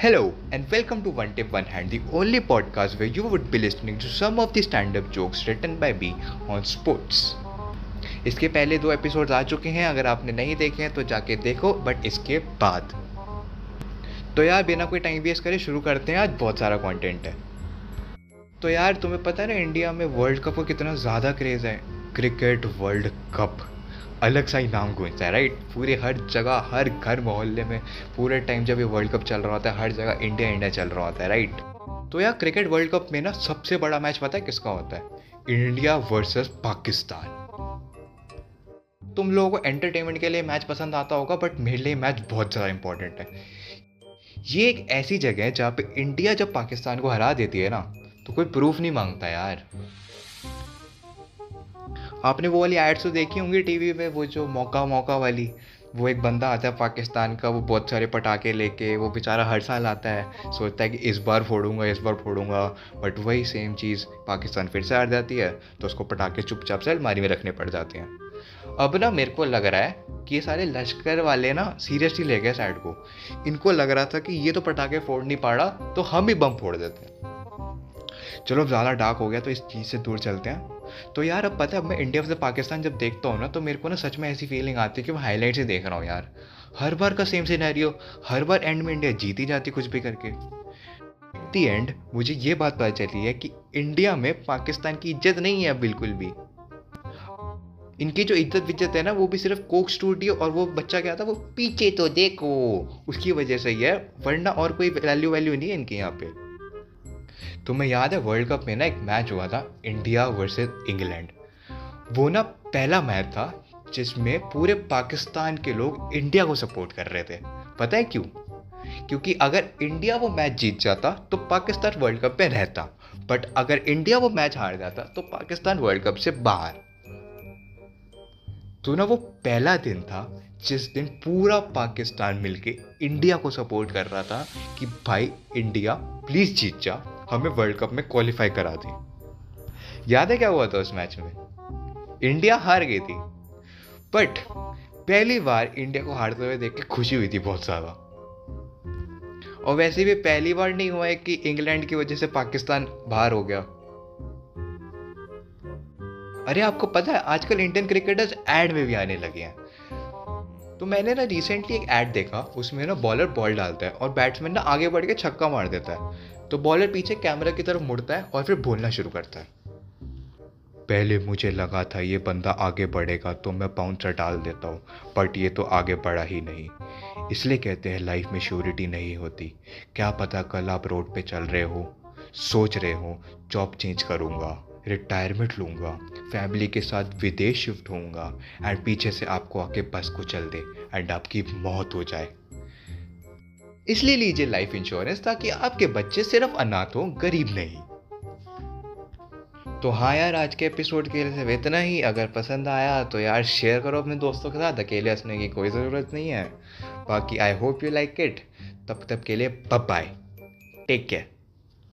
Hello and welcome to One Tip One Hand, the only podcast where you would be listening to some of the stand-up jokes written by me on sports. इसके पहले दो episodes आ चुके हैं अगर आपने नहीं देखे हैं तो जाके देखो बट इसके बाद। तो यार बिना कोई टाइम वेस्ट करे शुरू करते हैं। आज बहुत सारा कंटेंट है। तो यार तुम्हें पता है ना इंडिया में वर्ल्ड कप को कितना ज़्यादा क्रेज़ है? क्रिकेट वर्ल्ड कप अलग सा ही नाम गूंजता है राइट पूरे हर जगह, हर घर मोहल्ले में पूरे टाइम जब ये वर्ल्ड कप चल रहा होता है, हर जगह इंडिया इंडिया चल रहा होता है राइट तो यार क्रिकेट वर्ल्ड कप में ना सबसे बड़ा मैच पता है किसका होता है? इंडिया वर्सेस पाकिस्तान तुम लोगों को एंटरटेनमेंट के लिए मैच पसंद आता होगा बट मेरे लिए मैच बहुत ज़्यादा इंपॉर्टेंट है। ये एक ऐसी जगह है जहाँ पे इंडिया जब पाकिस्तान को हरा देती है ना तो कोई प्रूफ नहीं माँगता यार। आपने वो वाली एड्स तो देखी होंगी टीवी में, वो जो मौका मौका वाली, वो एक बंदा आता है पाकिस्तान का, वो बहुत सारे पटाखे लेके, वो बेचारा हर साल आता है, सोचता है कि इस बार फोड़ूँगा, इस बार फोड़ूँगा बट वही सेम चीज़ पाकिस्तान फिर से हार जाती है तो उसको पटाखे चुपचाप से अलमारी में रखने पड़ जाते हैं। अब ना मेरे को लग रहा है कि ये सारे लश्कर वाले ना सीरियसली ले गए साइड को। इनको लग रहा था कि ये तो पटाखे फोड़ नहीं पा रहा तो हम ही बम फोड़ देते हैं। चलो, ज़्यादा डार्क हो गया तो इस चीज़ से दूर चलते हैं। तो यार, अब पता है, अब मैं इंडिया से पाकिस्तान जब देखता हूँ ना तो मेरे को ना सच में ऐसी फीलिंग आती है कि मैं हाईलाइट से देख रहा हूँ यार। हर बार का सेम सिनेरियो हर बार एंड में इंडिया जीती जाती कुछ भी करके। दी एंड मुझे ये बात पता चली है कि इंडिया में पाकिस्तान की इज़्ज़त नहीं है बिल्कुल भी। इनकी जो इज़्ज़त विज्जत है ना, वो भी सिर्फ़ कोक स्टूडियो और वो बच्चा क्या था, वो पीछे तो देखो। उसकी वजह से ही है, वरना और कोई वैल्यू वैल्यू नहीं है इनके यहाँ पे। तुम्हें याद है वर्ल्ड कप में ना एक मैच हुआ था, इंडिया वर्सेस इंग्लैंड। वो ना पहला मैच था जिसमें पूरे पाकिस्तान के लोग इंडिया को सपोर्ट कर रहे थे। पता है क्यों? क्योंकि अगर इंडिया वो मैच जीत जाता तो पाकिस्तान वर्ल्ड कप में रहता। बट अगर इंडिया वो मैच हार जाता तो पाकिस्तान वर्ल्ड कप से बाहर। तो ना वो पहला दिन था जिस दिन पूरा पाकिस्तान मिलके इंडिया को सपोर्ट कर रहा था कि भाई, इंडिया प्लीज़ जीत जा। हमें वर्ल्ड कप में क्वालिफाई करा दी। याद है क्या हुआ था उस मैच में? इंडिया हार गई थी। बट पहली बार इंडिया को हारते हुए देख के खुशी हुई थी बहुत ज़्यादा। और वैसे भी पहली बार नहीं हुआ है कि इंग्लैंड की वजह से पाकिस्तान बाहर हो गया। अरे आपको पता है, आजकल इंडियन क्रिकेटर्स एड में भी आने लगे हैं। तो मैंने ना रिसेंटली एक ऐड देखा, उसमें ना बॉलर बॉल डालता है और बैट्समैन ना आगे बढ़ के छक्का मार देता है। तो बॉलर पीछे कैमरा की तरफ़ मुड़ता है और फिर बोलना शुरू करता है। पहले मुझे लगा था ये बंदा आगे बढ़ेगा तो मैं बाउंसर डाल देता हूँ बट ये तो आगे बढ़ा ही नहीं। इसलिए कहते हैं लाइफ में श्योरिटी नहीं होती। क्या पता कल आप रोड पे चल रहे हो, सोच रहे हो जॉब चेंज करूँगा। रिटायरमेंट लूँगा, फैमिली के साथ विदेश शिफ्ट होऊँगा एंड पीछे से आपको आके बस को चल दे एंड आपकी मौत हो जाए। इसलिए लीजिए लाइफ इंश्योरेंस ताकि आपके बच्चे सिर्फ़ अनाथ हो गरीब नहीं। तो हाँ यार, आज के एपिसोड के लिए इतना ही। अगर पसंद आया तो यार शेयर करो अपने दोस्तों के साथ। अकेले हंसने की कोई ज़रूरत नहीं है। बाकी I hope you like it तब तक के लिए बाय टेक केयर